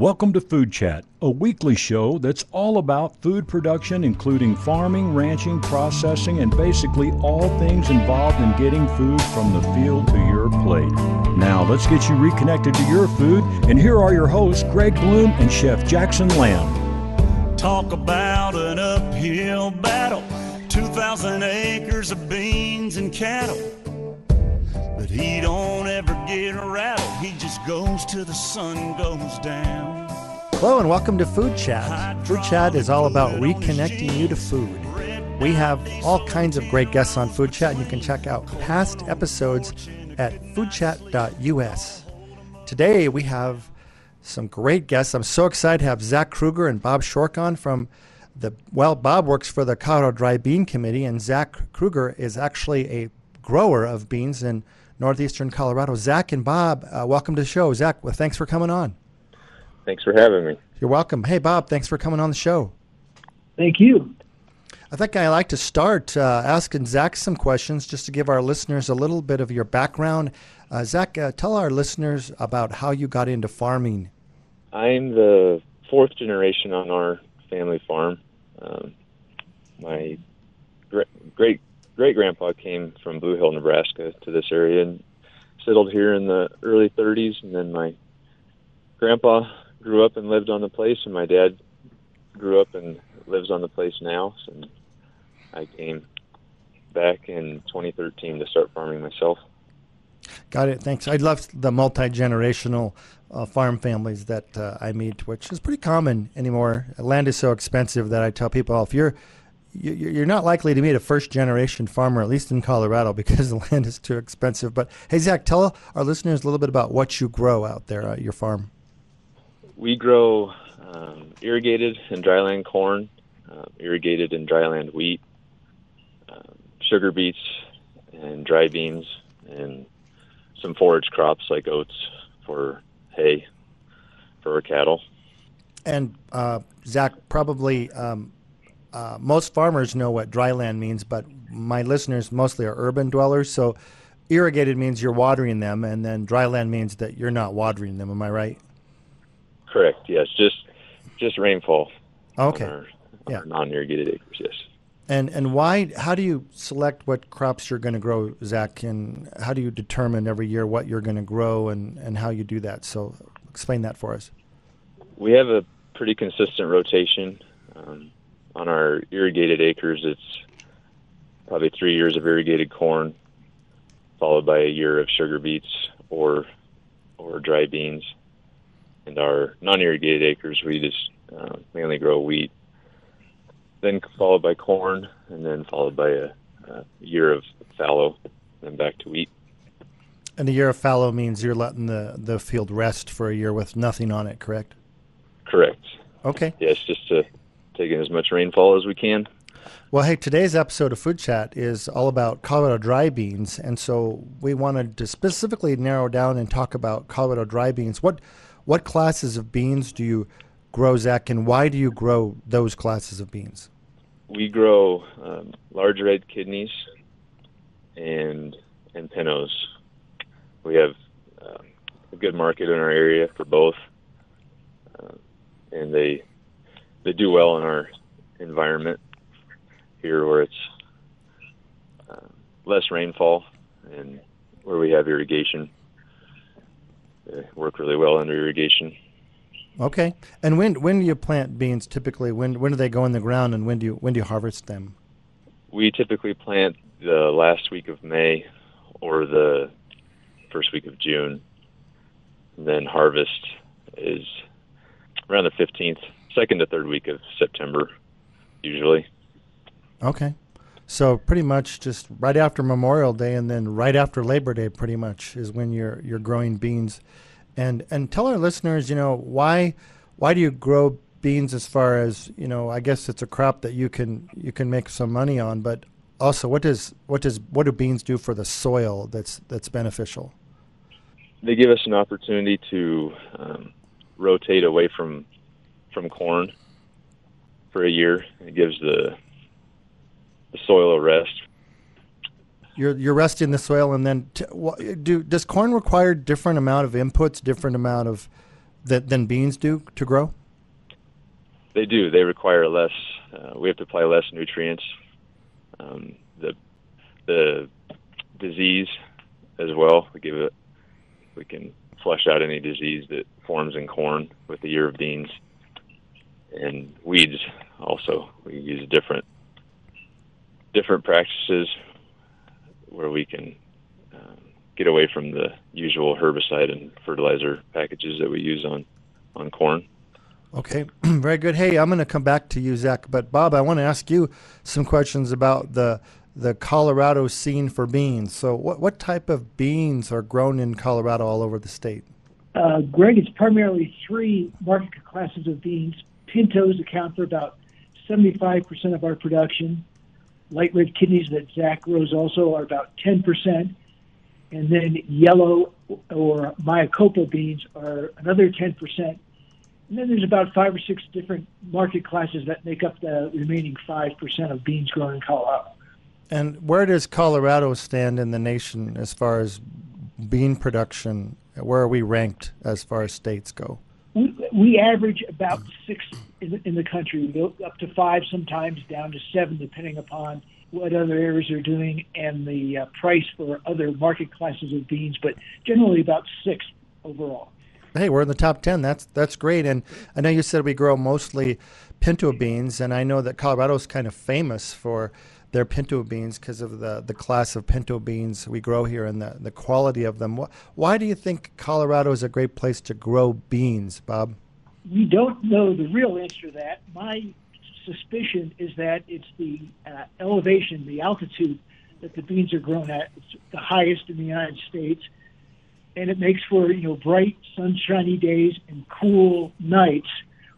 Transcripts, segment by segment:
Welcome to Food Chat, a weekly show that's all about food production, including farming, ranching, processing, and basically all things involved in getting food from the field to your plate. Now, let's get you reconnected to your food, and here are your hosts, Greg Bloom and Chef Jackson Lamb. Talk about an uphill battle 2,000 acres of beans and cattle. But he don't ever get rattled, he just goes till the sun goes down. Hello and welcome to Food Chat. Food Chat is all about reconnecting you to food. We have all kinds of great guests on Food Chat, and you can check out past episodes at foodchat.us. Today we have some great guests. I'm so excited to have Zach Kruger and Bob Shork on from the well, Bob works for the Colorado Dry Bean Committee, and Zach Kruger is actually a grower of beans in northeastern Colorado. Zach and Bob, uh, welcome to the show. Zach, well, thanks for coming on. Thanks for having me. You're welcome. Hey, Bob, thanks for coming on the show. Thank you. I think I'd like to start uh, asking Zach some questions just to give our listeners a little bit of your background. Uh, Zach, uh, tell our listeners about how you got into farming. I'm the fourth generation on our family farm. Um, my great great grandpa came from Blue Hill, Nebraska, to this area and settled here in the early 30s, and then my grandpa grew up and lived on the place, and my dad grew up and lives on the place now. And I came back in 2013 to start farming myself. Got it. Thanks. I love the multi generational uh, farm families that uh, I meet, which is pretty common anymore. Land is so expensive that I tell people if you're you're not likely to meet a first generation farmer, at least in Colorado, because the land is too expensive. But hey, Zach, tell our listeners a little bit about what you grow out there at your farm. We grow um, irrigated and dryland corn, uh, irrigated and dryland wheat, um, sugar beets, and dry beans, and some forage crops like oats for hay for our cattle. And uh, Zach, probably um, uh, most farmers know what dryland means, but my listeners mostly are urban dwellers. So irrigated means you're watering them, and then dryland means that you're not watering them. Am I right? Correct. Yes, just just rainfall. Okay. On our, yeah. non-irrigated acres. Yes. And and why? How do you select what crops you're going to grow, Zach? And how do you determine every year what you're going to grow and and how you do that? So explain that for us. We have a pretty consistent rotation. Um, on our irrigated acres, it's probably three years of irrigated corn, followed by a year of sugar beets or or dry beans. And our non-irrigated acres, we just uh, mainly grow wheat then followed by corn, and then followed by a, a year of fallow, then back to wheat. And a year of fallow means you're letting the, the field rest for a year with nothing on it, correct? Correct. Okay. Yes, just to take in as much rainfall as we can. Well, hey, today's episode of Food Chat is all about Colorado dry beans, and so we wanted to specifically narrow down and talk about Colorado dry beans. What what classes of beans do you grow, Zach, and why do you grow those classes of beans? We grow um, large red kidneys and and pintos. We have uh, a good market in our area for both, uh, and they they do well in our environment here, where it's uh, less rainfall and where we have irrigation. They work really well under irrigation. Okay. And when when do you plant beans typically? When when do they go in the ground and when do you when do you harvest them? We typically plant the last week of May or the first week of June. And then harvest is around the 15th, second to third week of September usually. Okay. So pretty much just right after Memorial Day and then right after Labor Day pretty much is when you're you're growing beans and and tell our listeners, you know, why why do you grow beans as far as you know? I guess it's a crop that you can you can make some money on, but also what does what does what do beans do for the soil that's that's beneficial? They give us an opportunity to um, rotate away from from corn for a year. It gives the the soil a rest you're you're resting the soil, and then t- do does corn require different amount of inputs, different amount of that, than beans do to grow? They do. They require less. Uh, we have to apply less nutrients. Um, the the disease as well. We give it. We can flush out any disease that forms in corn with the year of beans, and weeds. Also, we use different different practices where we can um, get away from the usual herbicide and fertilizer packages that we use on on corn. Okay, very good. Hey, I'm going to come back to you, Zach. But Bob, I want to ask you some questions about the the Colorado scene for beans. So, what what type of beans are grown in Colorado all over the state? Uh, Greg, it's primarily three market classes of beans. Pintos account for about 75% of our production. Light red kidneys that Zach grows also are about 10%. And then yellow or Mayocoba beans are another 10%. And then there's about five or six different market classes that make up the remaining 5% of beans grown in Colorado. And where does Colorado stand in the nation as far as bean production? Where are we ranked as far as states go? We, we average about six in the, in the country. Up to five sometimes, down to seven, depending upon what other areas are doing and the uh, price for other market classes of beans, but generally about six overall. Hey, we're in the top ten. That's that's great. And I know you said we grow mostly pinto beans, and I know that Colorado is kind of famous for their pinto beans because of the, the class of pinto beans we grow here and the, the quality of them. Why do you think Colorado is a great place to grow beans, Bob? We don't know the real answer to that. My suspicion is that it's the uh, elevation, the altitude that the beans are grown at. It's the highest in the United States, and it makes for you know bright, sunshiny days and cool nights,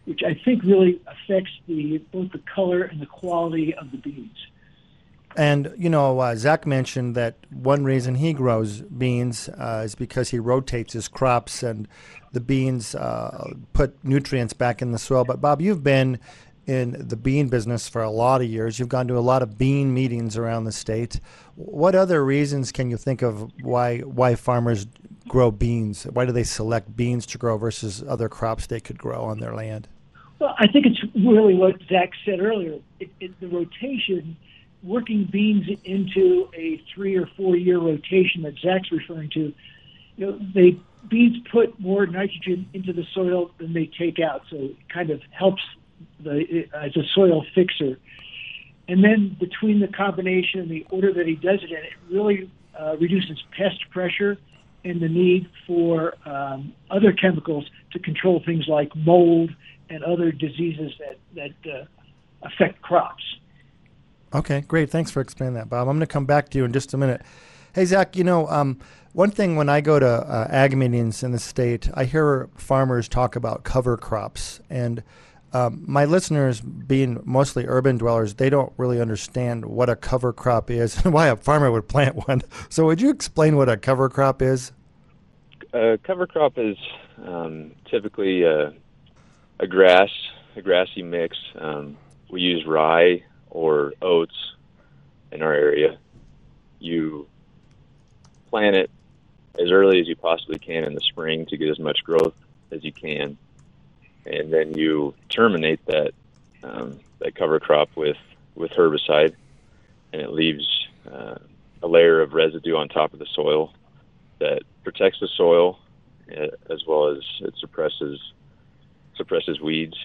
which I think really affects the both the color and the quality of the beans. And you know, uh, Zach mentioned that one reason he grows beans uh, is because he rotates his crops, and the beans uh, put nutrients back in the soil. But Bob, you've been in the bean business for a lot of years. You've gone to a lot of bean meetings around the state. What other reasons can you think of why why farmers grow beans? Why do they select beans to grow versus other crops they could grow on their land? Well, I think it's really what Zach said earlier. It, it, the rotation, working beans into a three or four year rotation that Zach's referring to, you know, they beans put more nitrogen into the soil than they take out, so it kind of helps the, as a soil fixer. And then between the combination and the order that he does it in, it really uh, reduces pest pressure and the need for um, other chemicals to control things like mold and other diseases that, that uh, affect crops. Okay, great. Thanks for explaining that, Bob. I'm going to come back to you in just a minute. Hey, Zach, you know, um, one thing when I go to uh, ag meetings in the state, I hear farmers talk about cover crops. And um, my listeners, being mostly urban dwellers, they don't really understand what a cover crop is and why a farmer would plant one. So, would you explain what a cover crop is? A cover crop is um, typically a, a, grass, a grassy mix. Um, we use rye or oats in our area. You plant it as early as you possibly can in the spring to get as much growth as you can and then you terminate that um, that cover crop with with herbicide, and it leaves uh, a layer of residue on top of the soil that protects the soil uh, as well as it suppresses suppresses weeds,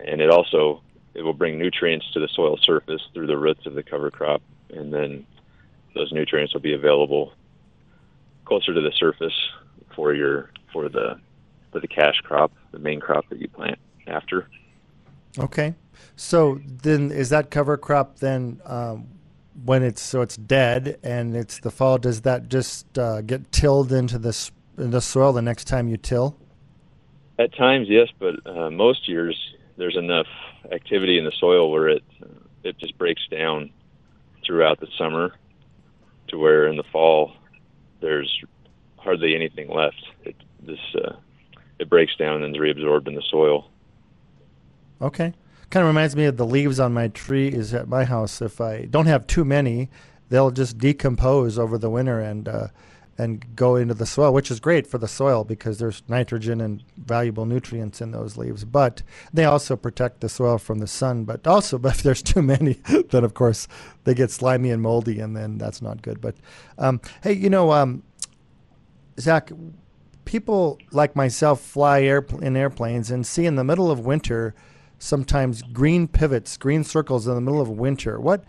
and it also it will bring nutrients to the soil surface through the roots of the cover crop, and then those nutrients will be available closer to the surface for your for the for the cash crop, the main crop that you plant after. Okay, so then is that cover crop then um, when it's so it's dead and it's the fall? Does that just uh, get tilled into the in the soil the next time you till? At times, yes, but uh, most years there's enough activity in the soil where it it just breaks down throughout the summer to where in the fall there's hardly anything left. It, this uh, it breaks down and is reabsorbed in the soil. Okay. Kind of reminds me of the leaves on my tree is at my house. If I don't have too many, they'll just decompose over the winter and uh, and go into the soil, which is great for the soil because there's nitrogen and valuable nutrients in those leaves. But they also protect the soil from the sun. But also, if there's too many, then of course they get slimy and moldy, and then that's not good. But um, hey, you know, um, Zach, people like myself fly air, in airplanes and see in the middle of winter sometimes green pivots, green circles in the middle of winter. What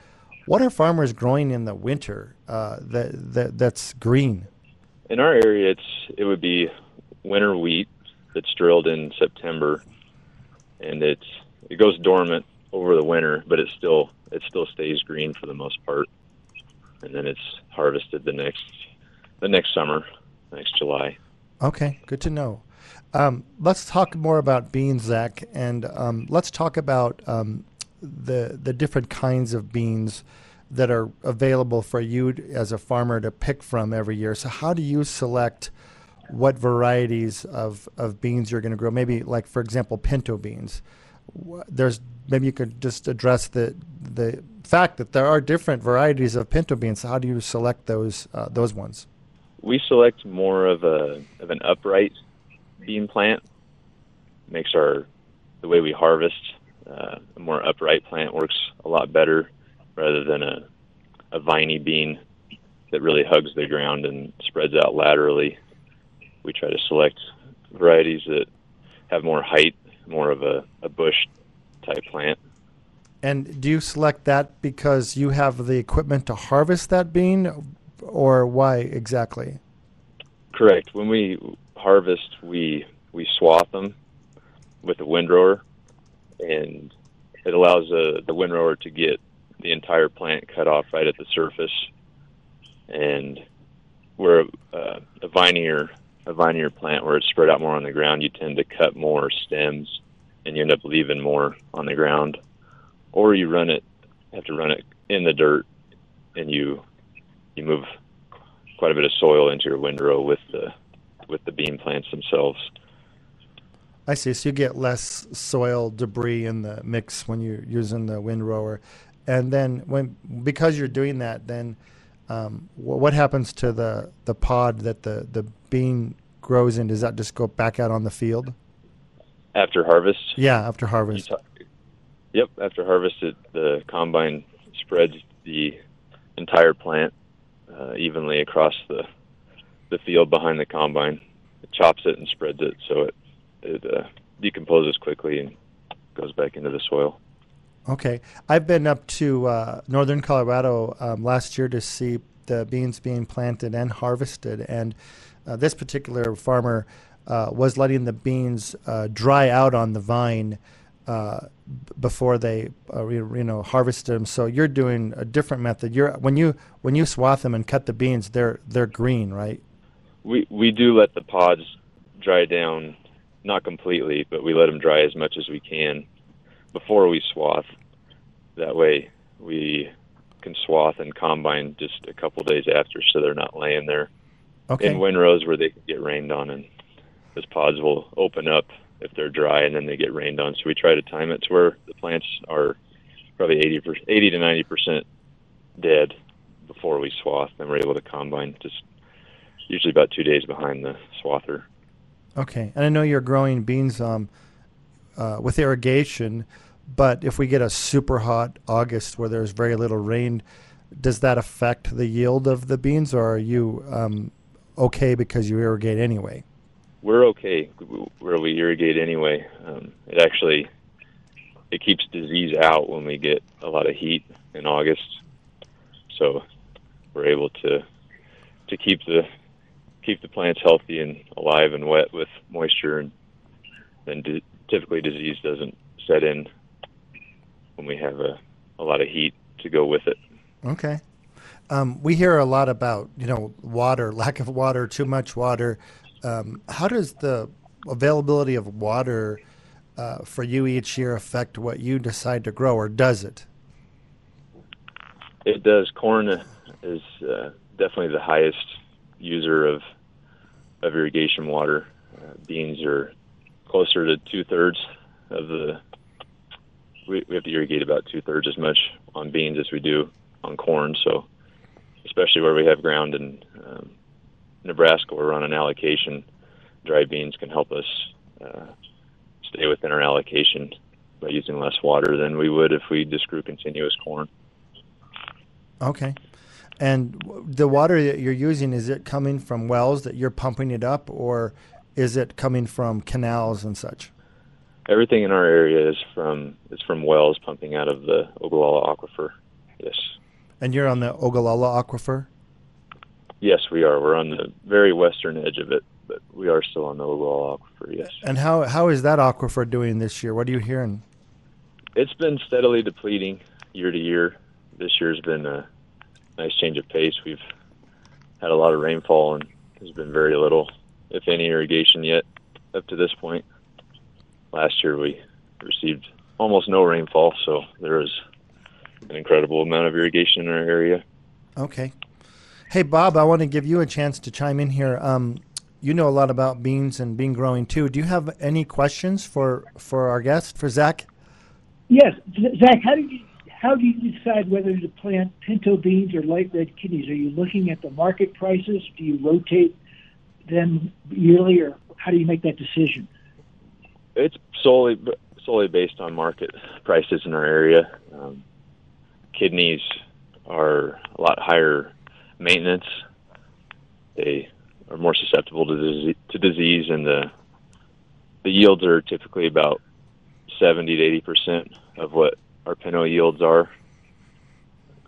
what are farmers growing in the winter uh, that, that that's green? In our area, it's it would be winter wheat that's drilled in September, and it's it goes dormant over the winter, but it still it still stays green for the most part, and then it's harvested the next the next summer, next July. Okay, good to know. Um, let's talk more about beans, Zach, and um, let's talk about um, the the different kinds of beans that are available for you as a farmer to pick from every year. So how do you select what varieties of, of beans you're going to grow? Maybe like for example pinto beans. There's maybe you could just address the the fact that there are different varieties of pinto beans. How do you select those uh, those ones? We select more of a of an upright bean plant. Makes our the way we harvest uh, a more upright plant works a lot better rather than a, a viney bean that really hugs the ground and spreads out laterally. We try to select varieties that have more height, more of a, a bush type plant. And do you select that because you have the equipment to harvest that bean, or why exactly? Correct. When we harvest, we we swath them with a windrower, and it allows uh, the windrower to get the entire plant cut off right at the surface, and where uh, a vineyard a vinier plant where it's spread out more on the ground, you tend to cut more stems, and you end up leaving more on the ground, or you run it have to run it in the dirt, and you you move quite a bit of soil into your windrow with the with the bean plants themselves. I see. So you get less soil debris in the mix when you're using the windrower and then when because you're doing that, then um, what happens to the the pod that the the bean grows in? Does that just go back out on the field after harvest? Yeah, after harvest. yep, after harvest, it, the combine spreads the entire plant uh, evenly across the the field behind the combine. It chops it and spreads it so it it uh, decomposes quickly and goes back into the soil. Okay, I've been up to uh, northern Colorado um, last year to see the beans being planted and harvested, and uh, this particular farmer uh, was letting the beans uh, dry out on the vine uh, before they uh, you know harvested them. So you're doing a different method. You're when you when you swath them and cut the beans, they're they're green, right? We we do let the pods dry down, not completely, but we let them dry as much as we can before we swath. That way, we can swath and combine just a couple days after, so they're not laying there okay. in windrows where they can get rained on, and those pods will open up if they're dry, and then they get rained on. So we try to time it to where the plants are probably 80, 80 to 90 percent dead before we swath. Then we're able to combine just usually about two days behind the swather. Okay, and I know you're growing beans um, uh, with irrigation, but if we get a super hot August where there's very little rain, does that affect the yield of the beans, or are you um, okay because you irrigate anyway? We're okay where we irrigate anyway. Um, it actually it keeps disease out when we get a lot of heat in August, so we're able to to keep the keep the plants healthy and alive and wet with moisture, and then d- typically disease doesn't set in when we have a, a lot of heat to go with it. Okay. Um, we hear a lot about you know water, lack of water, too much water. Um, how does the availability of water uh, for you each year affect what you decide to grow, or does it? It does. Corn is uh, definitely the highest user of of irrigation water. Uh, beans are closer to two thirds of the. We, we have to irrigate about two thirds as much on beans as we do on corn. So, especially where we have ground in um, Nebraska, we're on an allocation. Dry beans can help us uh, stay within our allocation by using less water than we would if we just grew continuous corn. Okay. And the water that you're using, is it coming from wells that you're pumping it up, or is it coming from canals and such? Everything in our area is from is from wells pumping out of the Ogallala Aquifer. Yes. And you're on the Ogallala Aquifer? Yes, we are. We're on the very western edge of it, but we are still on the Ogallala Aquifer, yes. And how how is that aquifer doing this year? What are you hearing? It's been steadily depleting year to year. This year's been a nice change of pace. We've had a lot of rainfall and there's been very little, if any, irrigation yet up to this point. Last year we received almost no rainfall, so there was an incredible amount of irrigation in our area. Okay. Hey, Bob, I want to give you a chance to chime in here. Um, you know a lot about beans and bean growing too. Do you have any questions for, for our guest, for Zach? Yes, Zach. How do you how do you decide whether to plant pinto beans or light red kidneys? Are you looking at the market prices? Do you rotate them yearly, or how do you make that decision? It's solely solely based on market prices in our area. Um, kidneys are a lot higher maintenance. They are more susceptible to disease, to disease, and the the yields are typically about seventy to eighty percent of what our pinto yields are.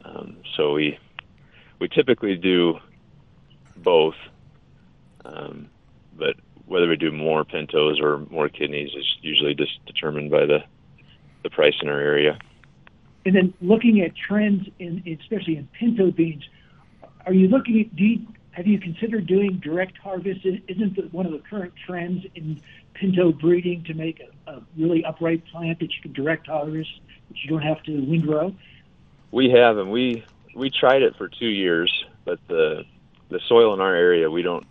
Um, so we we typically do both, um, but whether we do more pintos or more kidneys is usually just determined by the the price in our area. And then looking at trends in especially in pinto beans, are you looking at do you, have you considered doing direct harvest? Isn't it one of the current trends in pinto breeding to make a, a really upright plant that you can direct harvest, that you don't have to windrow? We have, and we we tried it for two years, but the the soil in our area we don't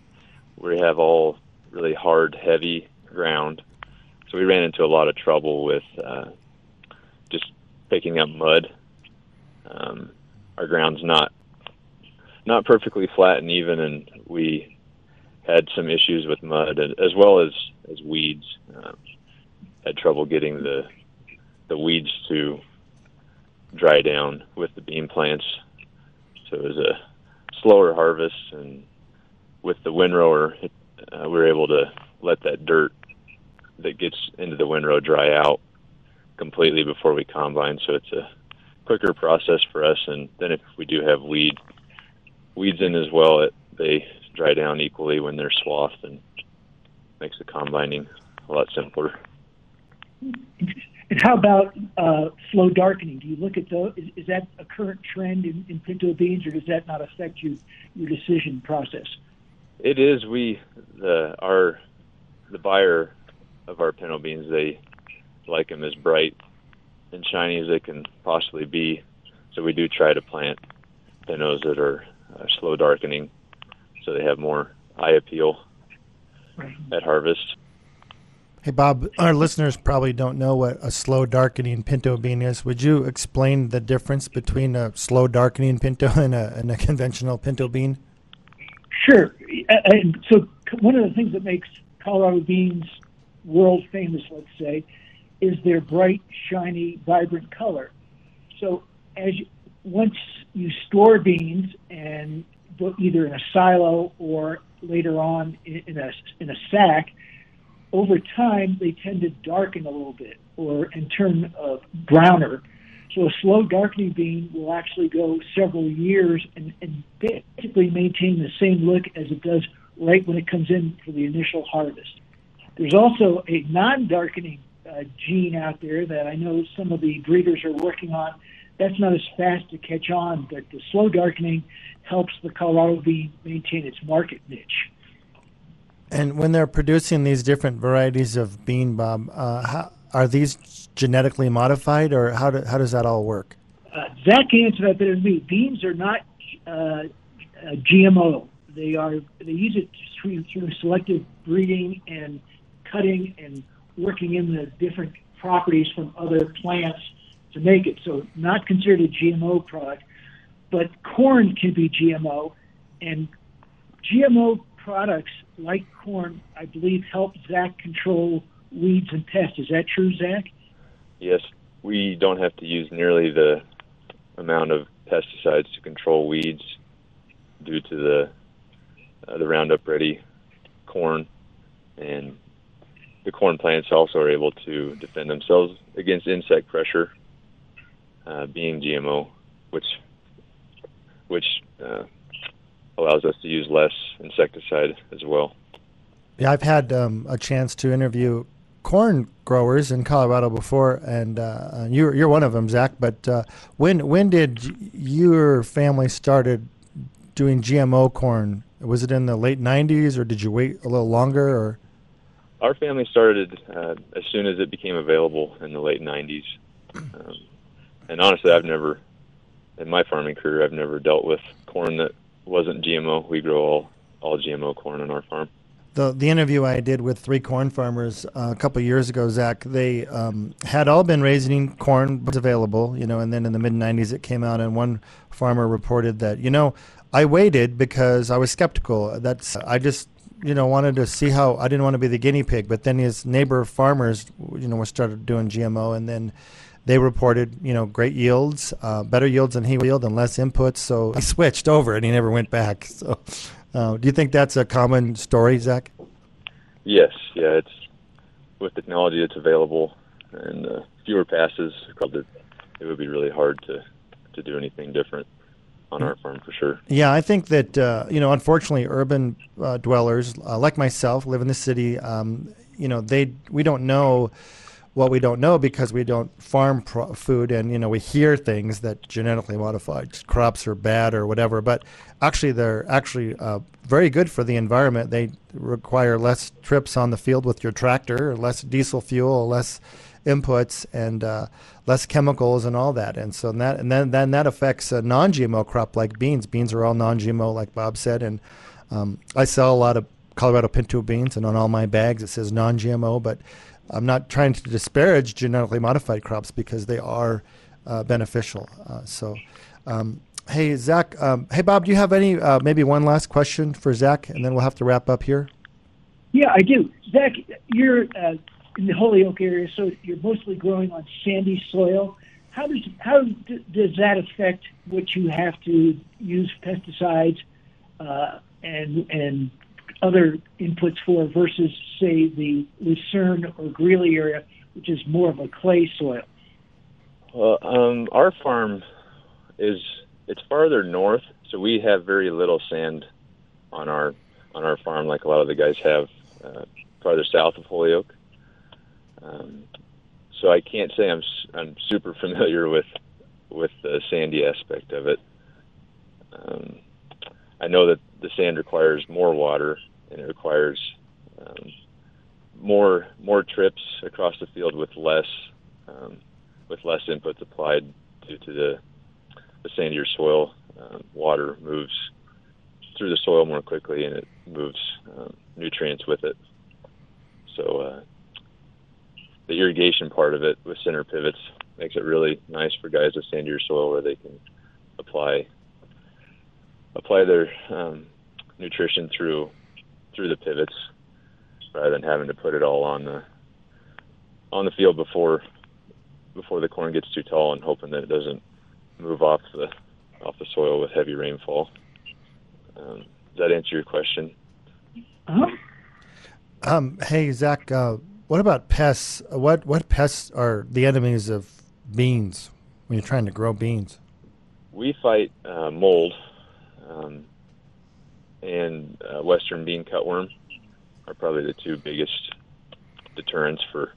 we have all really hard, heavy ground, so we ran into a lot of trouble with uh, just picking up mud. Um, our ground's not not perfectly flat and even, and we had some issues with mud as well as as weeds. Um, had trouble getting the the weeds to dry down with the bean plants, so it was a slower harvest. And with the windrower, uh, we were able to let that dirt that gets into the windrow dry out completely before we combine. So it's a quicker process for us. And then if we do have weed weeds in as well, it, they dry down equally when they're swathed and makes the combining a lot simpler. And how about uh, slow darkening? Do you look at those? Is, is that a current trend in, in pinto beans, or does that not affect you your decision process? It is. We the our the buyer of our pinto beans they like them as bright and shiny as they can possibly be. So we do try to plant pintos that are uh, slow darkening, so they have more eye appeal at harvest. Hey, Bob, our listeners probably don't know what a slow darkening pinto bean is. Would you explain the difference between a slow darkening pinto and a, and a conventional pinto bean? Sure. And so, one of the things that makes Colorado beans world famous, let's say, is their bright, shiny, vibrant color. So, as you, once you store beans and either in a silo or later on in in a in a sack, over time they tend to darken a little bit or and turn uh, browner. So a slow darkening bean will actually go several years and, and basically maintain the same look as it does right when it comes in for the initial harvest. There's also a non-darkening uh, gene out there that I know some of the breeders are working on. That's not as fast to catch on, but the slow darkening helps the Colorado bean maintain its market niche. And when they're producing these different varieties of bean, Bob, uh, how, are these genetically modified, or how, do, how does that all work? Uh, Zach can answer that better than me. Beans are not uh, uh, GMO. They are they use it through, through selective breeding and cutting and working in the different properties from other plants to make it. So not considered a GMO product, but corn can be GMO, and GMO products like corn, I believe, help Zach control weeds and pests. Is that true, Zach? Yes, we don't have to use nearly the amount of pesticides to control weeds due to the uh, the Roundup Ready corn, and the corn plants also are able to defend themselves against insect pressure, uh, being GMO, which which uh, allows us to use less insecticide as well. Yeah, I've had um, a chance to interview corn growers in Colorado before, and uh, you're you're one of them, Zach. But uh, when when did your family started doing GMO corn? Was it in the late '90s, or did you wait a little longer? Or our family started uh, as soon as it became available in the late '90s. Um, and honestly, I've never, in my farming career, I've never dealt with corn that wasn't GMO. We grow all all GMO corn on our farm the the interview I did with three corn farmers uh, a couple years ago, Zach, they um, had all been raising corn was available, you know, and then in the mid '90s it came out, and one farmer reported that, you know, I waited because I was skeptical. That's I just you know wanted to see how I didn't want to be the guinea pig, but then his neighbor farmers, you know, started doing GMO, and then they reported, you know, great yields, uh, better yields than he yield, and less inputs. So he switched over, and he never went back. So uh, do you think that's a common story, Zach? Yes, yeah. It's with technology that's available and uh, fewer passes, it would be really hard to to do anything different on our farm for sure. Yeah, I think that uh, you know, unfortunately, urban uh, dwellers uh, like myself live in the city. Um, you know, they we don't know what we don't know because we don't farm pro- food and you know we hear things that genetically modified crops are bad or whatever but actually they're actually uh, very good for the environment. They require less trips on the field with your tractor less diesel fuel less inputs and uh, less chemicals and all that. And so that and then then that affects a non-gmo crop like beans. Beans are all non-gmo like bob said and um, i sell a lot of colorado pinto beans and on all my bags it says non-gmo but I'm not trying to disparage genetically modified crops because they are uh, beneficial. Uh, so, um, hey Zach, um, hey Bob, do you have any uh, maybe one last question for Zach, and then we'll have to wrap up here. Yeah, I do. Zach, you're uh, in the Holyoke area, so you're mostly growing on sandy soil. How does how d- does that affect what you have to use pesticides uh, and and other inputs for versus, say, the Lucerne or Greeley area, which is more of a clay soil? Well, um, our farm is it's farther north, so we have very little sand on our on our farm, like a lot of the guys have uh, farther south of Holyoke. Um, so I can't say I'm I'm super familiar with with the sandy aspect of it. Um, I know that the sand requires more water and it requires um, more more trips across the field with less um, with less inputs applied due to the the sandier soil. Um, water moves through the soil more quickly and it moves um, nutrients with it. So uh, the irrigation part of it with center pivots makes it really nice for guys with sandier soil where they can apply apply their um, nutrition through through the pivots rather than having to put it all on the on the field before before the corn gets too tall and hoping that it doesn't move off the off the soil with heavy rainfall. Um, does that answer your question? Uh-huh. Um, hey Zach, uh, what about pests? What what pests are the enemies of beans when you're trying to grow beans? We fight uh, mold. Um, and uh, western bean cutworm are probably the two biggest deterrents for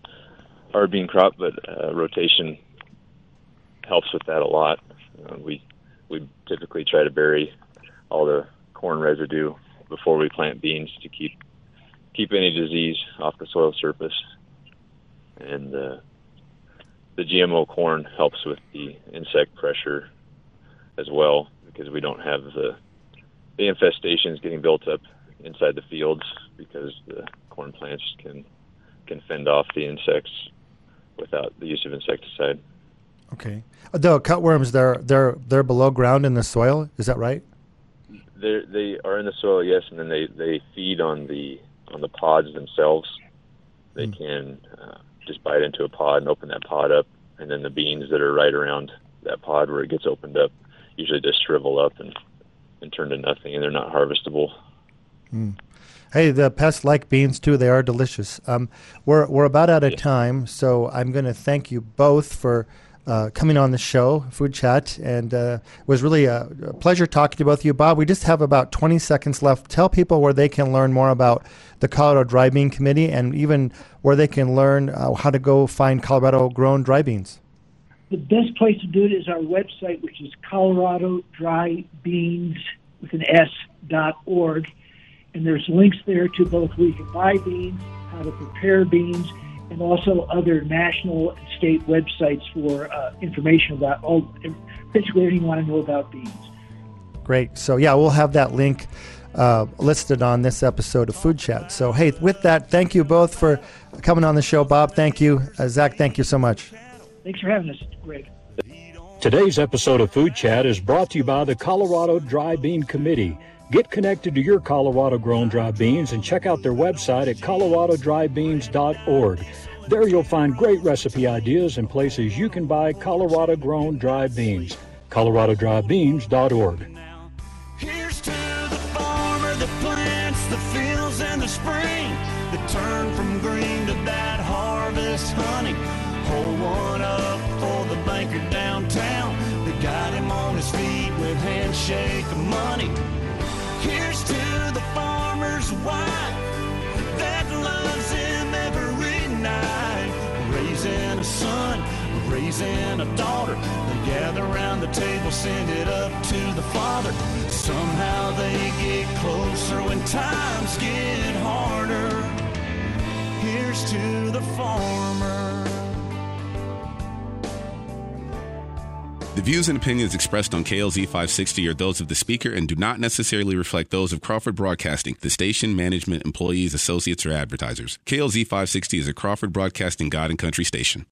our bean crop. But uh, rotation helps with that a lot. Uh, we we typically try to bury all the corn residue before we plant beans to keep keep any disease off the soil surface. And uh, the GMO corn helps with the insect pressure as well because we don't have the the infestation is getting built up inside the fields because the corn plants can can fend off the insects without the use of insecticide. Okay. The cutworms they're they're they're below ground in the soil. Is that right? they they are in the soil, yes, and then they they feed on the on the pods themselves. They mm. can uh, just bite into a pod and open that pod up, and then the beans that are right around that pod where it gets opened up usually just shrivel up and and turn to nothing, and they're not harvestable. Mm. Hey, the pests like beans too. They are delicious. Um, we're we're about out of yeah. time, so I'm going to thank you both for uh, coming on the show, Food Chat, and uh, it was really a, a, pleasure talking to both of you. Bob, we just have about 20 seconds left. Tell people where they can learn more about the Colorado Dry Bean Committee and even where they can learn uh, how to go find Colorado grown dry beans. The best place to do it is our website, which is Colorado Dry Beans with an S dot org. And there's links there to both where you can buy beans, how to prepare beans, and also other national and state websites for uh, information about all, basically anything you want to know about beans. Great. So, yeah, we'll have that link uh, listed on this episode of Food Chat. So, hey, with that, thank you both for coming on the show. Bob, thank you. Uh, Zach, thank you so much. Thanks for having us, Greg. Today's episode of Food Chat is brought to you by the Colorado Dry Bean Committee. Get connected to your Colorado grown dry beans and check out their website at coloradodrybeans.org. There you'll find great recipe ideas and places you can buy Colorado grown dry beans. coloradodrybeans.org. Here's to the farmer that plants the fields in the spring, that turn from green to that harvest honey. Hold one up for the banker downtown that got him on his feet with handshake money. Here's to the farmer's wife that loves him every night. Raising a son, raising a daughter. They gather around the table, send it up to the father. Somehow they get closer when times get harder. Here's to the farmer. The views and opinions expressed on KLZ 560 are those of the speaker and do not necessarily reflect those of Crawford Broadcasting, the station, management, employees, associates, or advertisers. KLZ 560 is a Crawford Broadcasting God and Country station.